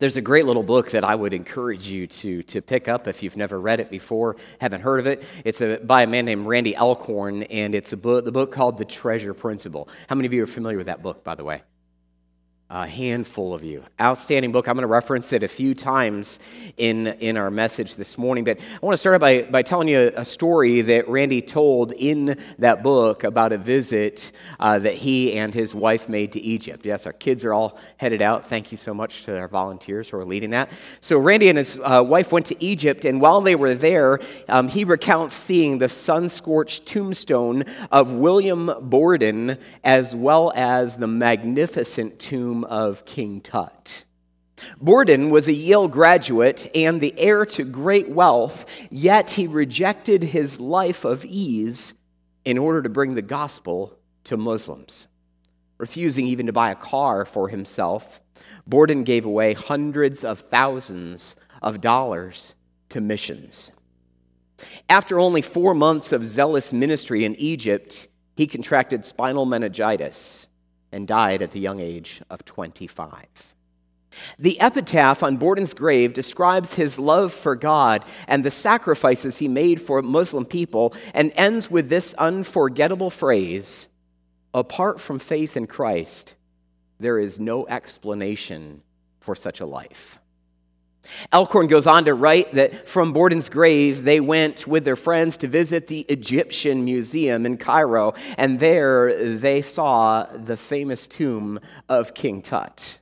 There's a great little book that I would encourage you to, to pick up if you've never read it before, haven't heard of it. It's a, by a man named Randy Alcorn, and it's a book, the book called The Treasure Principle. How many of you are familiar with that book, by the way? A handful of you. Outstanding book. I'm going to reference it a few times in, in our message this morning. But I want to start by, by telling you a story that Randy told in that book about a visit uh, that he and his wife made to Egypt. Yes, our kids are all headed out. Thank you so much to our volunteers who are leading that. So, Randy and his uh, wife went to Egypt, and while they were there, um, he recounts seeing the sun scorched tombstone of William Borden as well as the magnificent tomb of King Tut. Borden was a Yale graduate and the heir to great wealth, yet he rejected his life of ease in order to bring the gospel to Muslims. Refusing even to buy a car for himself, Borden gave away hundreds of thousands of dollars to missions. After only four months of zealous ministry in Egypt, he contracted spinal meningitis and died at the young age of 25. The epitaph on Borden's grave describes his love for God and the sacrifices he made for Muslim people and ends with this unforgettable phrase Apart from faith in Christ, there is no explanation for such a life. Alcorn goes on to write that from Borden's grave, they went with their friends to visit the Egyptian Museum in Cairo, and there they saw the famous tomb of King Tut.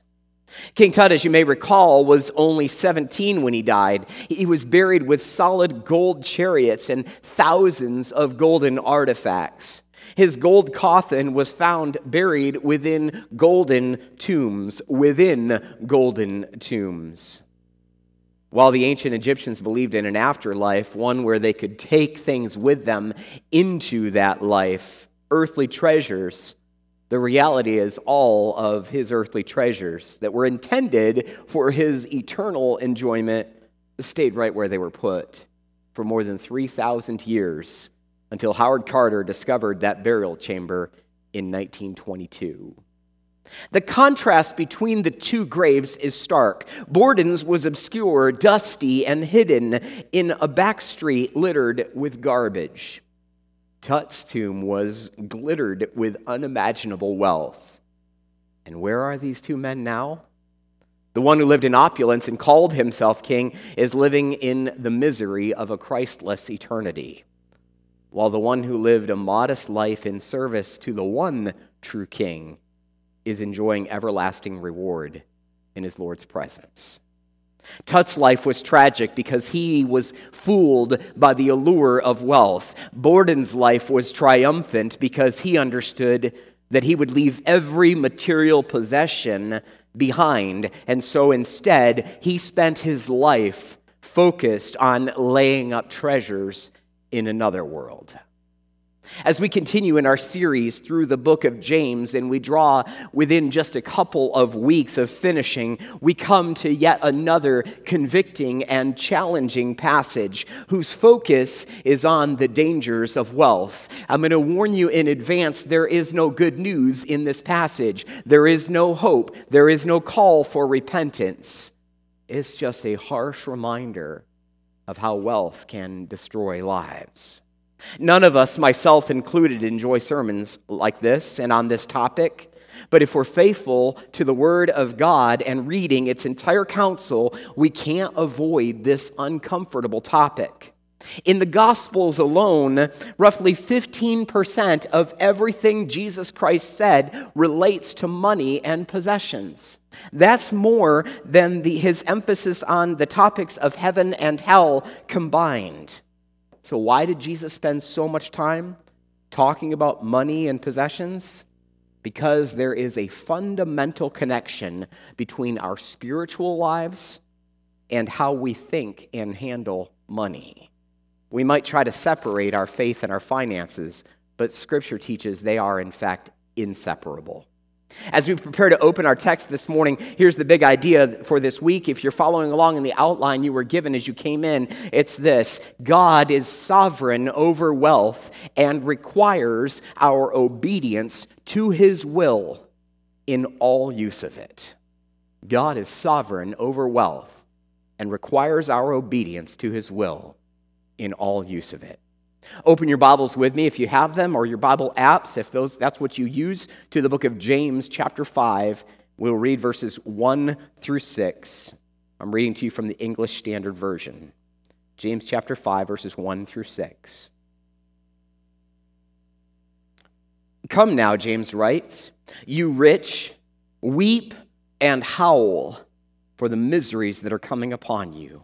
King Tut, as you may recall, was only 17 when he died. He was buried with solid gold chariots and thousands of golden artifacts. His gold coffin was found buried within golden tombs, within golden tombs. While the ancient Egyptians believed in an afterlife, one where they could take things with them into that life, earthly treasures, the reality is all of his earthly treasures that were intended for his eternal enjoyment stayed right where they were put for more than 3,000 years until Howard Carter discovered that burial chamber in 1922. The contrast between the two graves is stark. Borden's was obscure, dusty, and hidden in a back street littered with garbage. Tut's tomb was glittered with unimaginable wealth. And where are these two men now? The one who lived in opulence and called himself king is living in the misery of a Christless eternity, while the one who lived a modest life in service to the one true king is enjoying everlasting reward in his Lord's presence. Tut's life was tragic because he was fooled by the allure of wealth. Borden's life was triumphant because he understood that he would leave every material possession behind. And so instead, he spent his life focused on laying up treasures in another world. As we continue in our series through the book of James and we draw within just a couple of weeks of finishing, we come to yet another convicting and challenging passage whose focus is on the dangers of wealth. I'm going to warn you in advance there is no good news in this passage, there is no hope, there is no call for repentance. It's just a harsh reminder of how wealth can destroy lives. None of us, myself included, enjoy sermons like this and on this topic. But if we're faithful to the Word of God and reading its entire counsel, we can't avoid this uncomfortable topic. In the Gospels alone, roughly 15% of everything Jesus Christ said relates to money and possessions. That's more than the, his emphasis on the topics of heaven and hell combined. So, why did Jesus spend so much time talking about money and possessions? Because there is a fundamental connection between our spiritual lives and how we think and handle money. We might try to separate our faith and our finances, but Scripture teaches they are, in fact, inseparable. As we prepare to open our text this morning, here's the big idea for this week. If you're following along in the outline you were given as you came in, it's this God is sovereign over wealth and requires our obedience to his will in all use of it. God is sovereign over wealth and requires our obedience to his will in all use of it. Open your Bibles with me if you have them, or your Bible apps, if those, that's what you use, to the book of James, chapter 5. We'll read verses 1 through 6. I'm reading to you from the English Standard Version. James chapter 5, verses 1 through 6. Come now, James writes, you rich, weep and howl for the miseries that are coming upon you.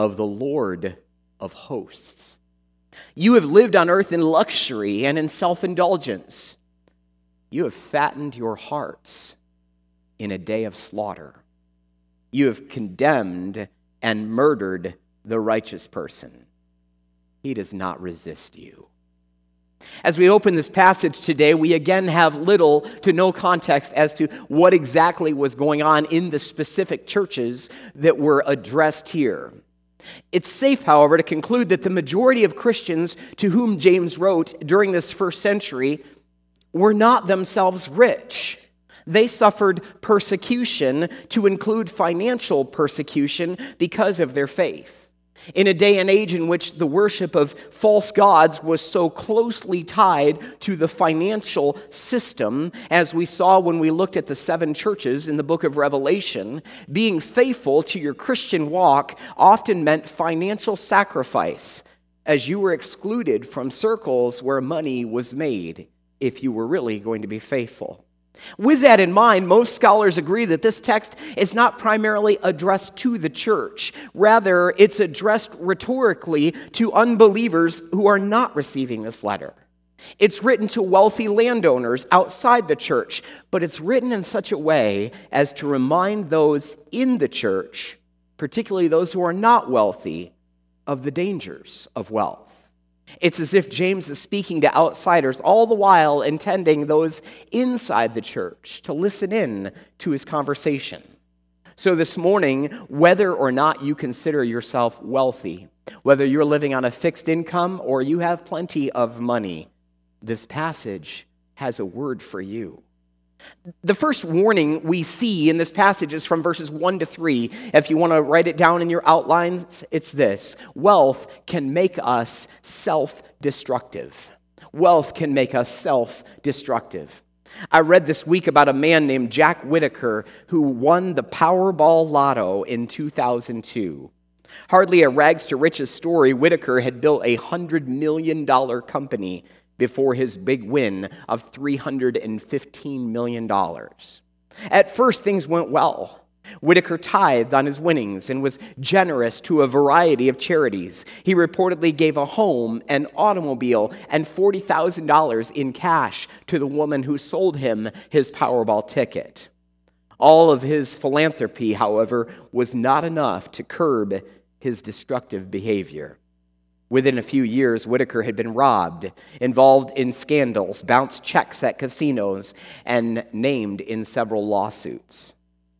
of the Lord of hosts. You have lived on earth in luxury and in self indulgence. You have fattened your hearts in a day of slaughter. You have condemned and murdered the righteous person. He does not resist you. As we open this passage today, we again have little to no context as to what exactly was going on in the specific churches that were addressed here. It's safe, however, to conclude that the majority of Christians to whom James wrote during this first century were not themselves rich. They suffered persecution to include financial persecution because of their faith. In a day and age in which the worship of false gods was so closely tied to the financial system, as we saw when we looked at the seven churches in the book of Revelation, being faithful to your Christian walk often meant financial sacrifice, as you were excluded from circles where money was made if you were really going to be faithful. With that in mind, most scholars agree that this text is not primarily addressed to the church. Rather, it's addressed rhetorically to unbelievers who are not receiving this letter. It's written to wealthy landowners outside the church, but it's written in such a way as to remind those in the church, particularly those who are not wealthy, of the dangers of wealth. It's as if James is speaking to outsiders, all the while intending those inside the church to listen in to his conversation. So, this morning, whether or not you consider yourself wealthy, whether you're living on a fixed income or you have plenty of money, this passage has a word for you. The first warning we see in this passage is from verses 1 to 3. If you want to write it down in your outlines, it's this Wealth can make us self destructive. Wealth can make us self destructive. I read this week about a man named Jack Whitaker who won the Powerball Lotto in 2002. Hardly a rags to riches story, Whitaker had built a $100 million company before his big win of $315 million. At first, things went well. Whitaker tithed on his winnings and was generous to a variety of charities. He reportedly gave a home, an automobile, and $40,000 in cash to the woman who sold him his Powerball ticket. All of his philanthropy, however, was not enough to curb his destructive behavior. Within a few years, Whitaker had been robbed, involved in scandals, bounced checks at casinos, and named in several lawsuits.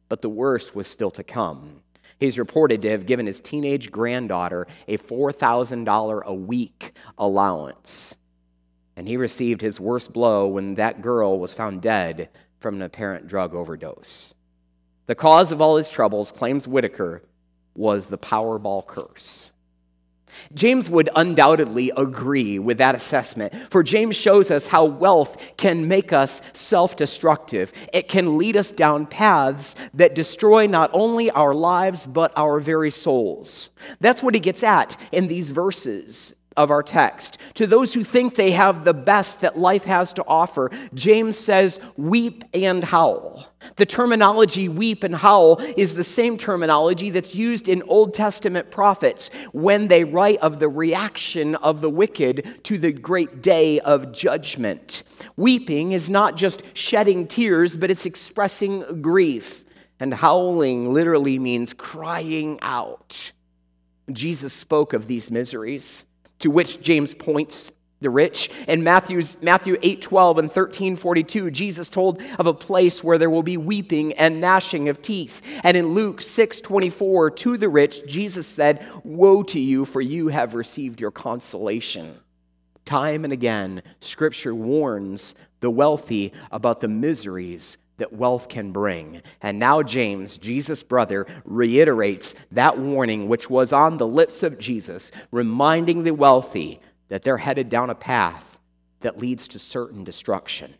But the worst was still to come. He's reported to have given his teenage granddaughter a $4,000 a week allowance. And he received his worst blow when that girl was found dead from an apparent drug overdose. The cause of all his troubles, claims Whitaker, was the Powerball curse. James would undoubtedly agree with that assessment, for James shows us how wealth can make us self destructive. It can lead us down paths that destroy not only our lives, but our very souls. That's what he gets at in these verses of our text. To those who think they have the best that life has to offer, James says, weep and howl. The terminology weep and howl is the same terminology that's used in Old Testament prophets when they write of the reaction of the wicked to the great day of judgment. Weeping is not just shedding tears, but it's expressing grief. And howling literally means crying out. Jesus spoke of these miseries to which James points the rich. In Matthew's, Matthew 8 12 and 13 42, Jesus told of a place where there will be weeping and gnashing of teeth. And in Luke 6 24, to the rich, Jesus said, Woe to you, for you have received your consolation. Time and again, Scripture warns the wealthy about the miseries that wealth can bring. And now, James, Jesus' brother, reiterates that warning which was on the lips of Jesus, reminding the wealthy that they're headed down a path that leads to certain destruction.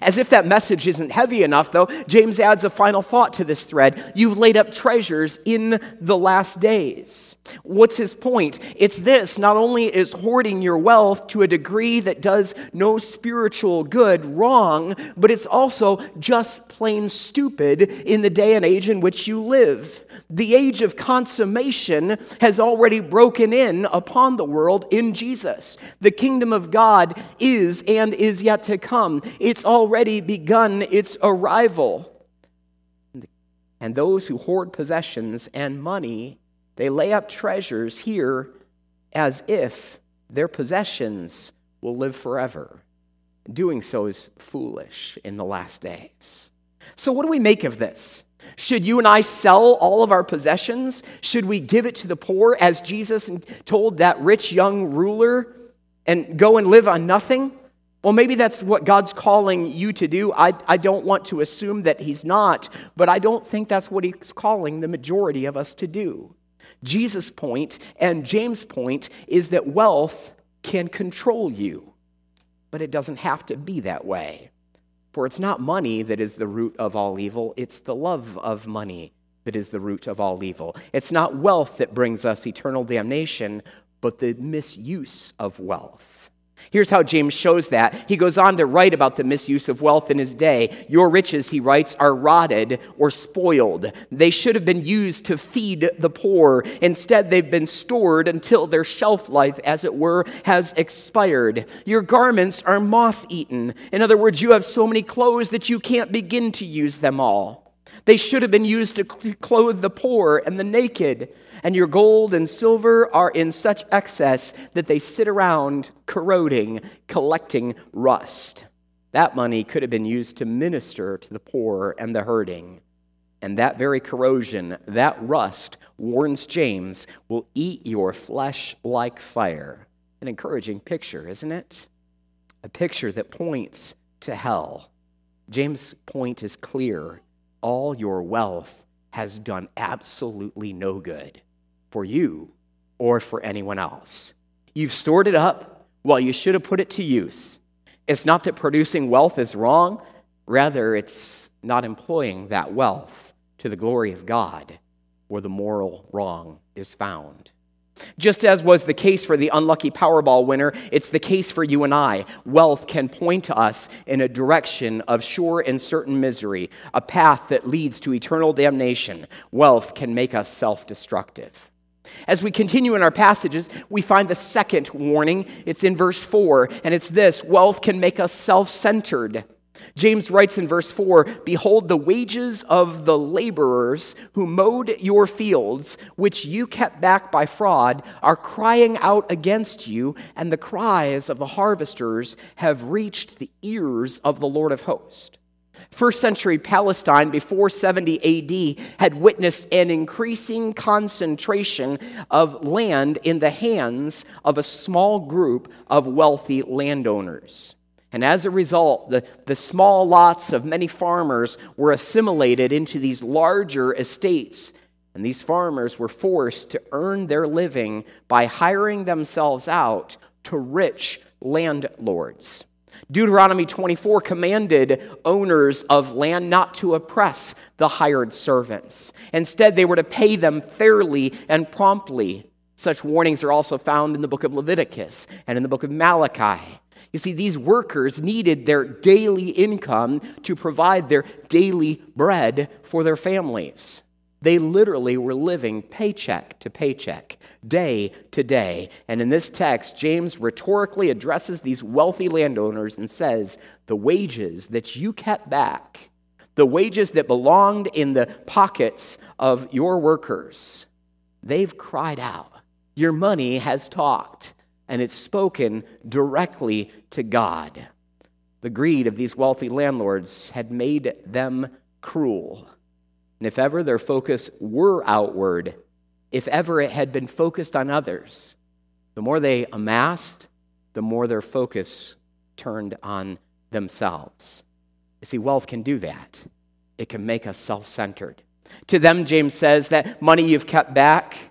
As if that message isn't heavy enough, though, James adds a final thought to this thread. You've laid up treasures in the last days. What's his point? It's this not only is hoarding your wealth to a degree that does no spiritual good wrong, but it's also just plain stupid in the day and age in which you live. The age of consummation has already broken in upon the world in Jesus. The kingdom of God is and is yet to come. It's already begun its arrival. And those who hoard possessions and money, they lay up treasures here as if their possessions will live forever. Doing so is foolish in the last days. So, what do we make of this? Should you and I sell all of our possessions? Should we give it to the poor as Jesus told that rich young ruler and go and live on nothing? Well, maybe that's what God's calling you to do. I, I don't want to assume that He's not, but I don't think that's what He's calling the majority of us to do. Jesus' point and James' point is that wealth can control you, but it doesn't have to be that way. For it's not money that is the root of all evil, it's the love of money that is the root of all evil. It's not wealth that brings us eternal damnation, but the misuse of wealth. Here's how James shows that. He goes on to write about the misuse of wealth in his day. Your riches, he writes, are rotted or spoiled. They should have been used to feed the poor. Instead, they've been stored until their shelf life, as it were, has expired. Your garments are moth eaten. In other words, you have so many clothes that you can't begin to use them all. They should have been used to clothe the poor and the naked. And your gold and silver are in such excess that they sit around corroding, collecting rust. That money could have been used to minister to the poor and the hurting. And that very corrosion, that rust, warns James, will eat your flesh like fire. An encouraging picture, isn't it? A picture that points to hell. James' point is clear all your wealth has done absolutely no good for you or for anyone else. You've stored it up while you should have put it to use. It's not that producing wealth is wrong, rather, it's not employing that wealth to the glory of God where the moral wrong is found. Just as was the case for the unlucky Powerball winner, it's the case for you and I. Wealth can point to us in a direction of sure and certain misery, a path that leads to eternal damnation. Wealth can make us self destructive. As we continue in our passages, we find the second warning. It's in verse 4, and it's this wealth can make us self centered. James writes in verse 4 Behold, the wages of the laborers who mowed your fields, which you kept back by fraud, are crying out against you, and the cries of the harvesters have reached the ears of the Lord of hosts. First century Palestine before 70 AD had witnessed an increasing concentration of land in the hands of a small group of wealthy landowners. And as a result, the, the small lots of many farmers were assimilated into these larger estates. And these farmers were forced to earn their living by hiring themselves out to rich landlords. Deuteronomy 24 commanded owners of land not to oppress the hired servants. Instead, they were to pay them fairly and promptly. Such warnings are also found in the book of Leviticus and in the book of Malachi. You see, these workers needed their daily income to provide their daily bread for their families. They literally were living paycheck to paycheck, day to day. And in this text, James rhetorically addresses these wealthy landowners and says, The wages that you kept back, the wages that belonged in the pockets of your workers, they've cried out. Your money has talked, and it's spoken directly to God. The greed of these wealthy landlords had made them cruel. And if ever their focus were outward, if ever it had been focused on others, the more they amassed, the more their focus turned on themselves. You see, wealth can do that. It can make us self centered. To them, James says that money you've kept back,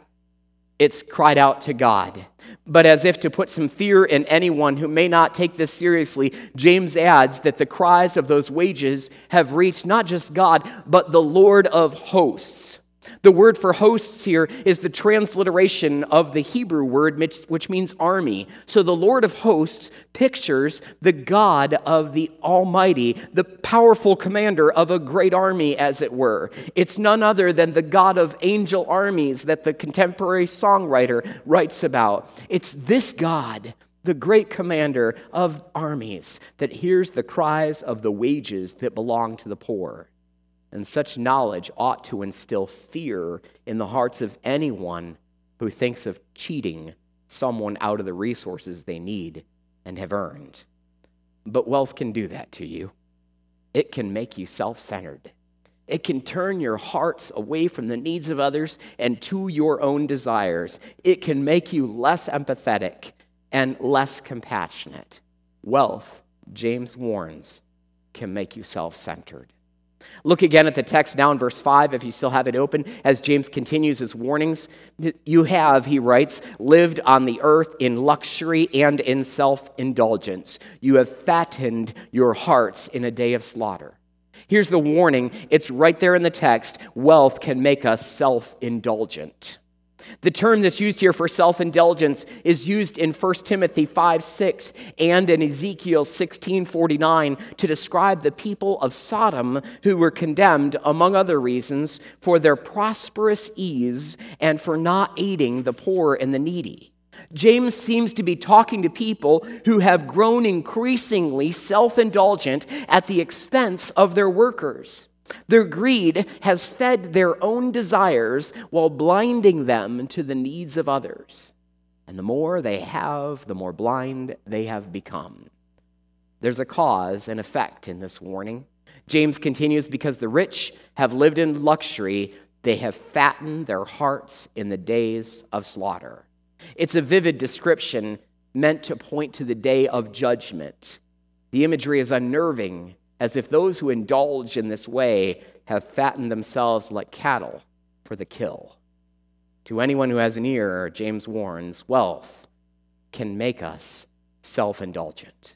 it's cried out to God. But as if to put some fear in anyone who may not take this seriously, James adds that the cries of those wages have reached not just God, but the Lord of hosts. The word for hosts here is the transliteration of the Hebrew word, which means army. So the Lord of hosts pictures the God of the Almighty, the powerful commander of a great army, as it were. It's none other than the God of angel armies that the contemporary songwriter writes about. It's this God the great commander of armies that hears the cries of the wages that belong to the poor. And such knowledge ought to instill fear in the hearts of anyone who thinks of cheating someone out of the resources they need and have earned. But wealth can do that to you. It can make you self centered. It can turn your hearts away from the needs of others and to your own desires. It can make you less empathetic and less compassionate. Wealth, James warns, can make you self centered. Look again at the text now in verse 5, if you still have it open, as James continues his warnings. You have, he writes, lived on the earth in luxury and in self indulgence. You have fattened your hearts in a day of slaughter. Here's the warning it's right there in the text wealth can make us self indulgent. The term that's used here for self indulgence is used in 1 Timothy 5 6 and in Ezekiel 16 49 to describe the people of Sodom who were condemned, among other reasons, for their prosperous ease and for not aiding the poor and the needy. James seems to be talking to people who have grown increasingly self indulgent at the expense of their workers. Their greed has fed their own desires while blinding them to the needs of others. And the more they have, the more blind they have become. There's a cause and effect in this warning. James continues because the rich have lived in luxury, they have fattened their hearts in the days of slaughter. It's a vivid description meant to point to the day of judgment. The imagery is unnerving as if those who indulge in this way have fattened themselves like cattle for the kill. To anyone who has an ear, James warns, wealth can make us self indulgent.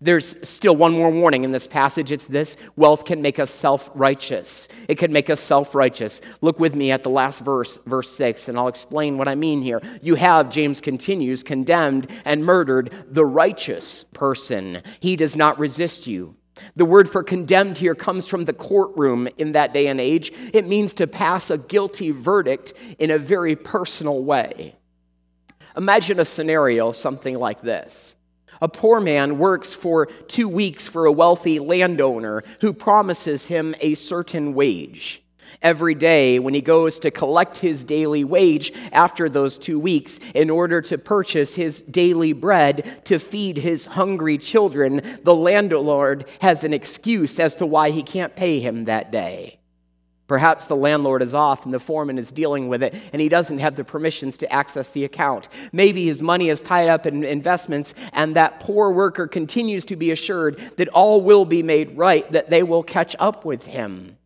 There's still one more warning in this passage. It's this wealth can make us self righteous. It can make us self righteous. Look with me at the last verse, verse 6, and I'll explain what I mean here. You have, James continues, condemned and murdered the righteous person. He does not resist you. The word for condemned here comes from the courtroom in that day and age. It means to pass a guilty verdict in a very personal way. Imagine a scenario something like this. A poor man works for two weeks for a wealthy landowner who promises him a certain wage every day when he goes to collect his daily wage after those two weeks in order to purchase his daily bread to feed his hungry children, the landlord has an excuse as to why he can't pay him that day. Perhaps the landlord is off and the foreman is dealing with it and he doesn't have the permissions to access the account. Maybe his money is tied up in investments and that poor worker continues to be assured that all will be made right, that they will catch up with him.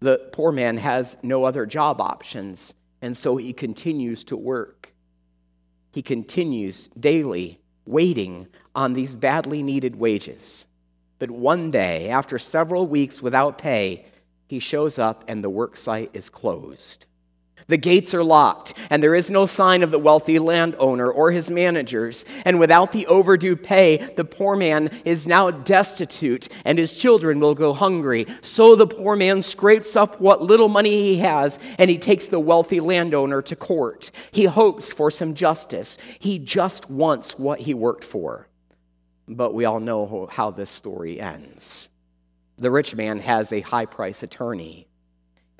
The poor man has no other job options, and so he continues to work. He continues daily waiting on these badly needed wages. But one day, after several weeks without pay, he shows up and the work site is closed. The gates are locked, and there is no sign of the wealthy landowner or his managers. And without the overdue pay, the poor man is now destitute, and his children will go hungry. So the poor man scrapes up what little money he has, and he takes the wealthy landowner to court. He hopes for some justice. He just wants what he worked for. But we all know how this story ends. The rich man has a high price attorney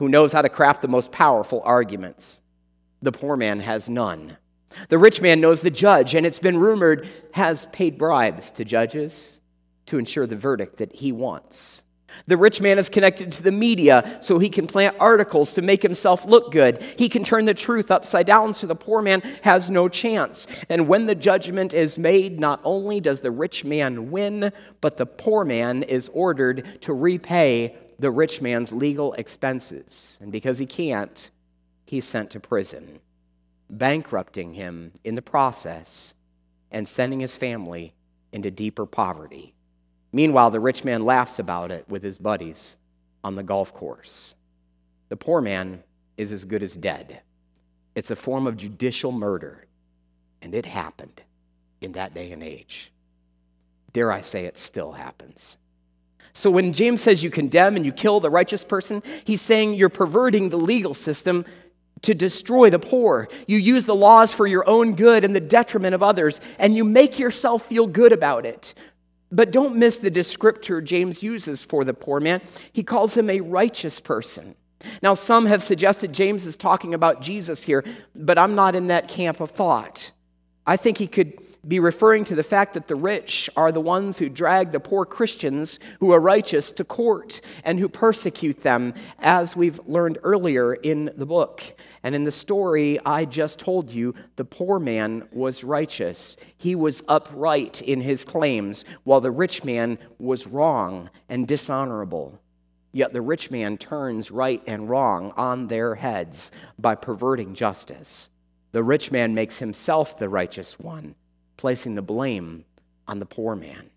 who knows how to craft the most powerful arguments. The poor man has none. The rich man knows the judge, and it's been rumored has paid bribes to judges to ensure the verdict that he wants. The rich man is connected to the media so he can plant articles to make himself look good. He can turn the truth upside down so the poor man has no chance. And when the judgment is made, not only does the rich man win, but the poor man is ordered to repay the rich man's legal expenses. And because he can't, he's sent to prison, bankrupting him in the process and sending his family into deeper poverty. Meanwhile, the rich man laughs about it with his buddies on the golf course. The poor man is as good as dead. It's a form of judicial murder, and it happened in that day and age. Dare I say, it still happens. So when James says you condemn and you kill the righteous person, he's saying you're perverting the legal system to destroy the poor. You use the laws for your own good and the detriment of others, and you make yourself feel good about it. But don't miss the descriptor James uses for the poor man. He calls him a righteous person. Now, some have suggested James is talking about Jesus here, but I'm not in that camp of thought. I think he could be referring to the fact that the rich are the ones who drag the poor Christians who are righteous to court and who persecute them, as we've learned earlier in the book. And in the story I just told you, the poor man was righteous. He was upright in his claims, while the rich man was wrong and dishonorable. Yet the rich man turns right and wrong on their heads by perverting justice. The rich man makes himself the righteous one placing the blame on the poor man.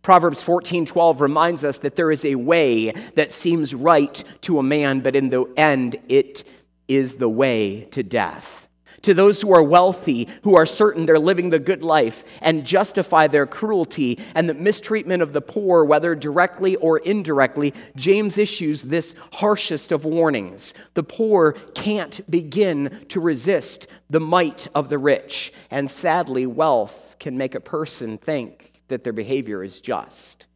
Proverbs 14:12 reminds us that there is a way that seems right to a man, but in the end it is the way to death. To those who are wealthy, who are certain they're living the good life and justify their cruelty and the mistreatment of the poor, whether directly or indirectly, James issues this harshest of warnings. The poor can't begin to resist the might of the rich, and sadly, wealth can make a person think that their behavior is just.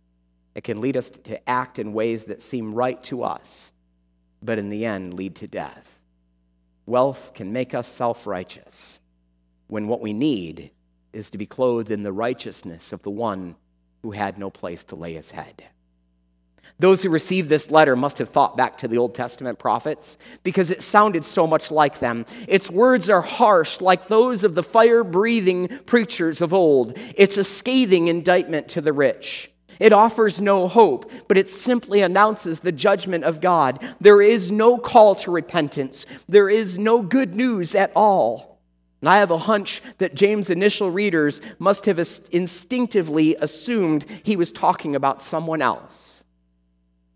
It can lead us to act in ways that seem right to us, but in the end lead to death. Wealth can make us self righteous when what we need is to be clothed in the righteousness of the one who had no place to lay his head. Those who received this letter must have thought back to the Old Testament prophets because it sounded so much like them. Its words are harsh, like those of the fire breathing preachers of old. It's a scathing indictment to the rich. It offers no hope, but it simply announces the judgment of God. There is no call to repentance, there is no good news at all. And I have a hunch that James' initial readers must have instinctively assumed he was talking about someone else,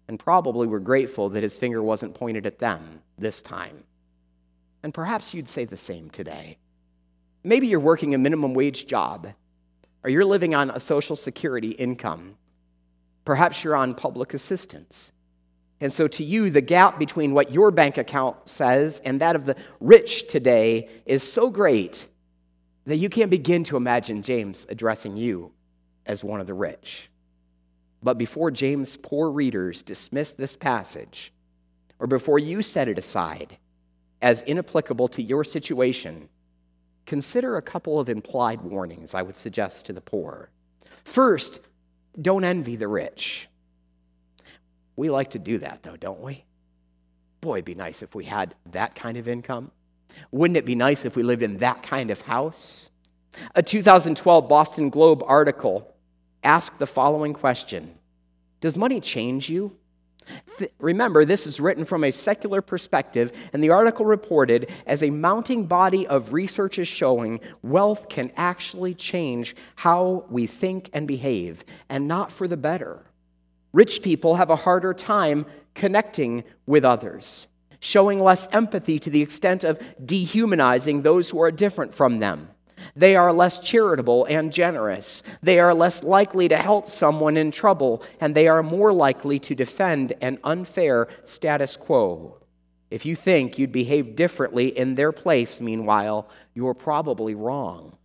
and probably were grateful that his finger wasn't pointed at them this time. And perhaps you'd say the same today. Maybe you're working a minimum wage job, or you're living on a Social Security income. Perhaps you're on public assistance. And so, to you, the gap between what your bank account says and that of the rich today is so great that you can't begin to imagine James addressing you as one of the rich. But before James' poor readers dismiss this passage, or before you set it aside as inapplicable to your situation, consider a couple of implied warnings I would suggest to the poor. First, don't envy the rich. We like to do that, though, don't we? Boy, it'd be nice if we had that kind of income. Wouldn't it be nice if we lived in that kind of house? A 2012 Boston Globe article asked the following question Does money change you? Th- remember, this is written from a secular perspective, and the article reported as a mounting body of research is showing wealth can actually change how we think and behave, and not for the better. Rich people have a harder time connecting with others, showing less empathy to the extent of dehumanizing those who are different from them. They are less charitable and generous. They are less likely to help someone in trouble, and they are more likely to defend an unfair status quo. If you think you'd behave differently in their place, meanwhile, you're probably wrong.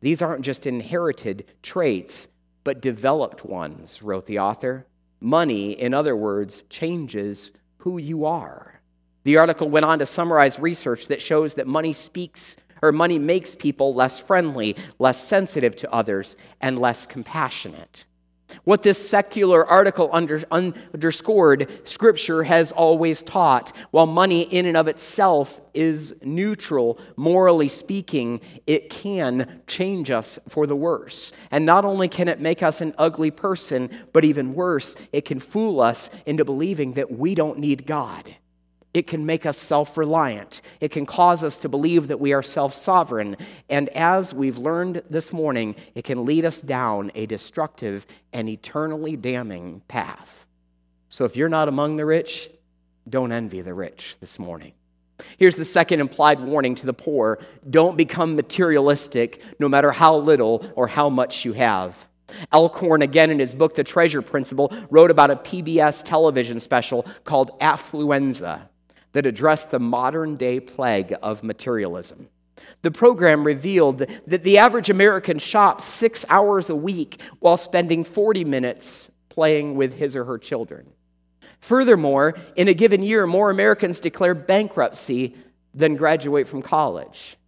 These aren't just inherited traits, but developed ones, wrote the author. Money, in other words, changes who you are. The article went on to summarize research that shows that money speaks or money makes people less friendly, less sensitive to others, and less compassionate. What this secular article under, underscored, Scripture has always taught. While money in and of itself is neutral, morally speaking, it can change us for the worse. And not only can it make us an ugly person, but even worse, it can fool us into believing that we don't need God. It can make us self reliant. It can cause us to believe that we are self sovereign. And as we've learned this morning, it can lead us down a destructive and eternally damning path. So if you're not among the rich, don't envy the rich this morning. Here's the second implied warning to the poor don't become materialistic no matter how little or how much you have. Alcorn, again in his book, The Treasure Principle, wrote about a PBS television special called Affluenza that addressed the modern day plague of materialism. The program revealed that the average American shops six hours a week while spending 40 minutes playing with his or her children. Furthermore, in a given year, more Americans declare bankruptcy than graduate from college.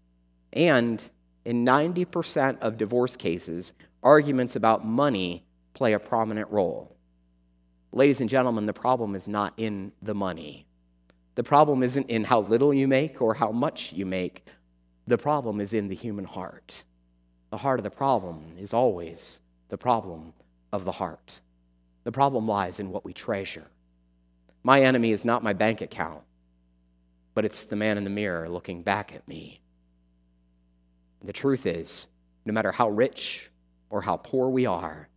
And in 90% of divorce cases, arguments about money play a prominent role. Ladies and gentlemen, the problem is not in the money. The problem isn't in how little you make or how much you make. The problem is in the human heart. The heart of the problem is always the problem of the heart. The problem lies in what we treasure. My enemy is not my bank account, but it's the man in the mirror looking back at me. The truth is, no matter how rich or how poor we are,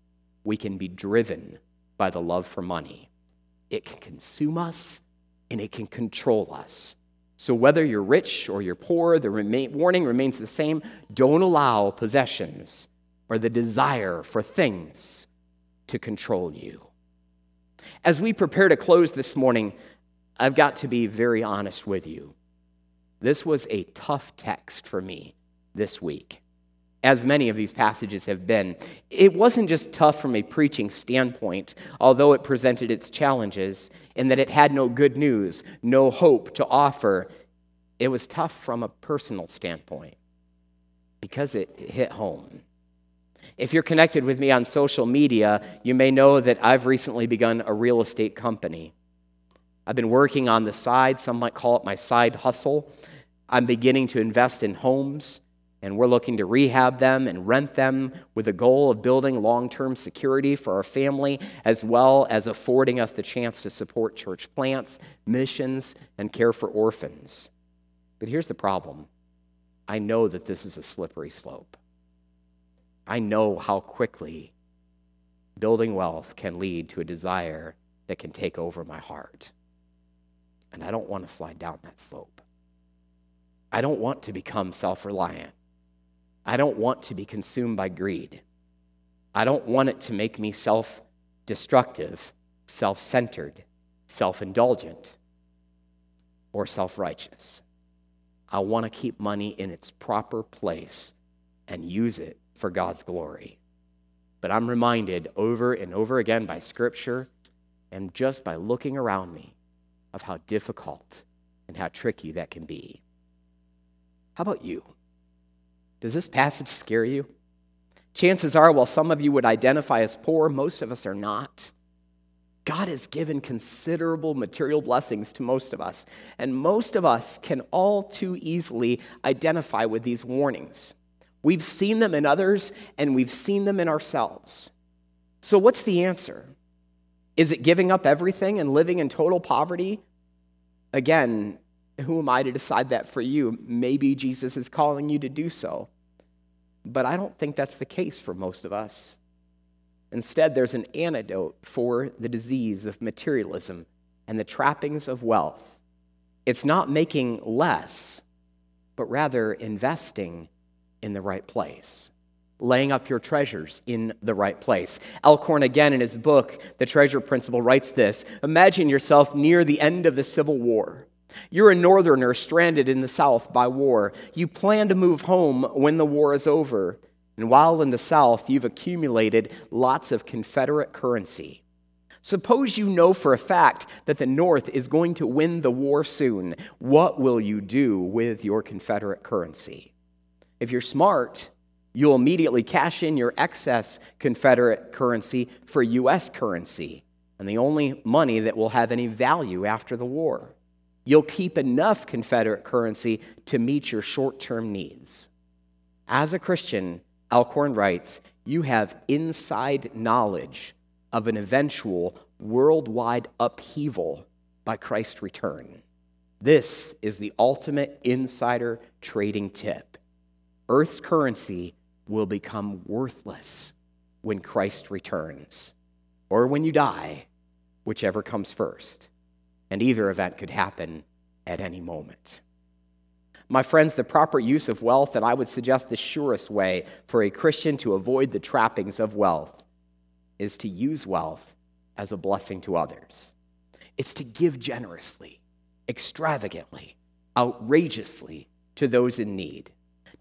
we can be driven by the love for money. It can consume us and it can control us. So, whether you're rich or you're poor, the remain, warning remains the same. Don't allow possessions or the desire for things to control you. As we prepare to close this morning, I've got to be very honest with you. This was a tough text for me this week as many of these passages have been. It wasn't just tough from a preaching standpoint, although it presented its challenges in that it had no good news, no hope to offer. It was tough from a personal standpoint because it hit home. If you're connected with me on social media, you may know that I've recently begun a real estate company. I've been working on the side, some might call it my side hustle. I'm beginning to invest in homes and we're looking to rehab them and rent them with the goal of building long term security for our family, as well as affording us the chance to support church plants, missions, and care for orphans. But here's the problem I know that this is a slippery slope. I know how quickly building wealth can lead to a desire that can take over my heart. And I don't want to slide down that slope. I don't want to become self reliant. I don't want to be consumed by greed. I don't want it to make me self destructive, self centered, self indulgent, or self righteous. I want to keep money in its proper place and use it for God's glory. But I'm reminded over and over again by Scripture and just by looking around me of how difficult and how tricky that can be. How about you? Does this passage scare you? Chances are, while some of you would identify as poor, most of us are not. God has given considerable material blessings to most of us, and most of us can all too easily identify with these warnings. We've seen them in others, and we've seen them in ourselves. So, what's the answer? Is it giving up everything and living in total poverty? Again, who am I to decide that for you? Maybe Jesus is calling you to do so. But I don't think that's the case for most of us. Instead, there's an antidote for the disease of materialism and the trappings of wealth. It's not making less, but rather investing in the right place, laying up your treasures in the right place. Alcorn, again, in his book, The Treasure Principle, writes this Imagine yourself near the end of the Civil War. You're a northerner stranded in the South by war. You plan to move home when the war is over. And while in the South, you've accumulated lots of Confederate currency. Suppose you know for a fact that the North is going to win the war soon. What will you do with your Confederate currency? If you're smart, you'll immediately cash in your excess Confederate currency for U.S. currency and the only money that will have any value after the war. You'll keep enough Confederate currency to meet your short term needs. As a Christian, Alcorn writes, you have inside knowledge of an eventual worldwide upheaval by Christ's return. This is the ultimate insider trading tip. Earth's currency will become worthless when Christ returns, or when you die, whichever comes first. And either event could happen at any moment. My friends, the proper use of wealth, and I would suggest the surest way for a Christian to avoid the trappings of wealth, is to use wealth as a blessing to others. It's to give generously, extravagantly, outrageously to those in need,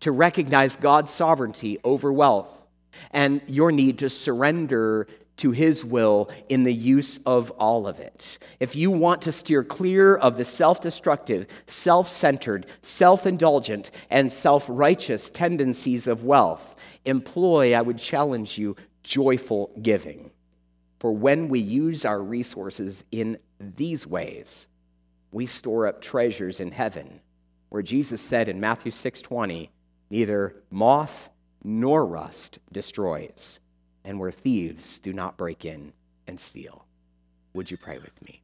to recognize God's sovereignty over wealth and your need to surrender to his will in the use of all of it. If you want to steer clear of the self destructive, self centered, self indulgent, and self righteous tendencies of wealth, employ, I would challenge you, joyful giving. For when we use our resources in these ways, we store up treasures in heaven, where Jesus said in Matthew 6:20, neither moth nor rust destroys, and where thieves do not break in and steal. Would you pray with me?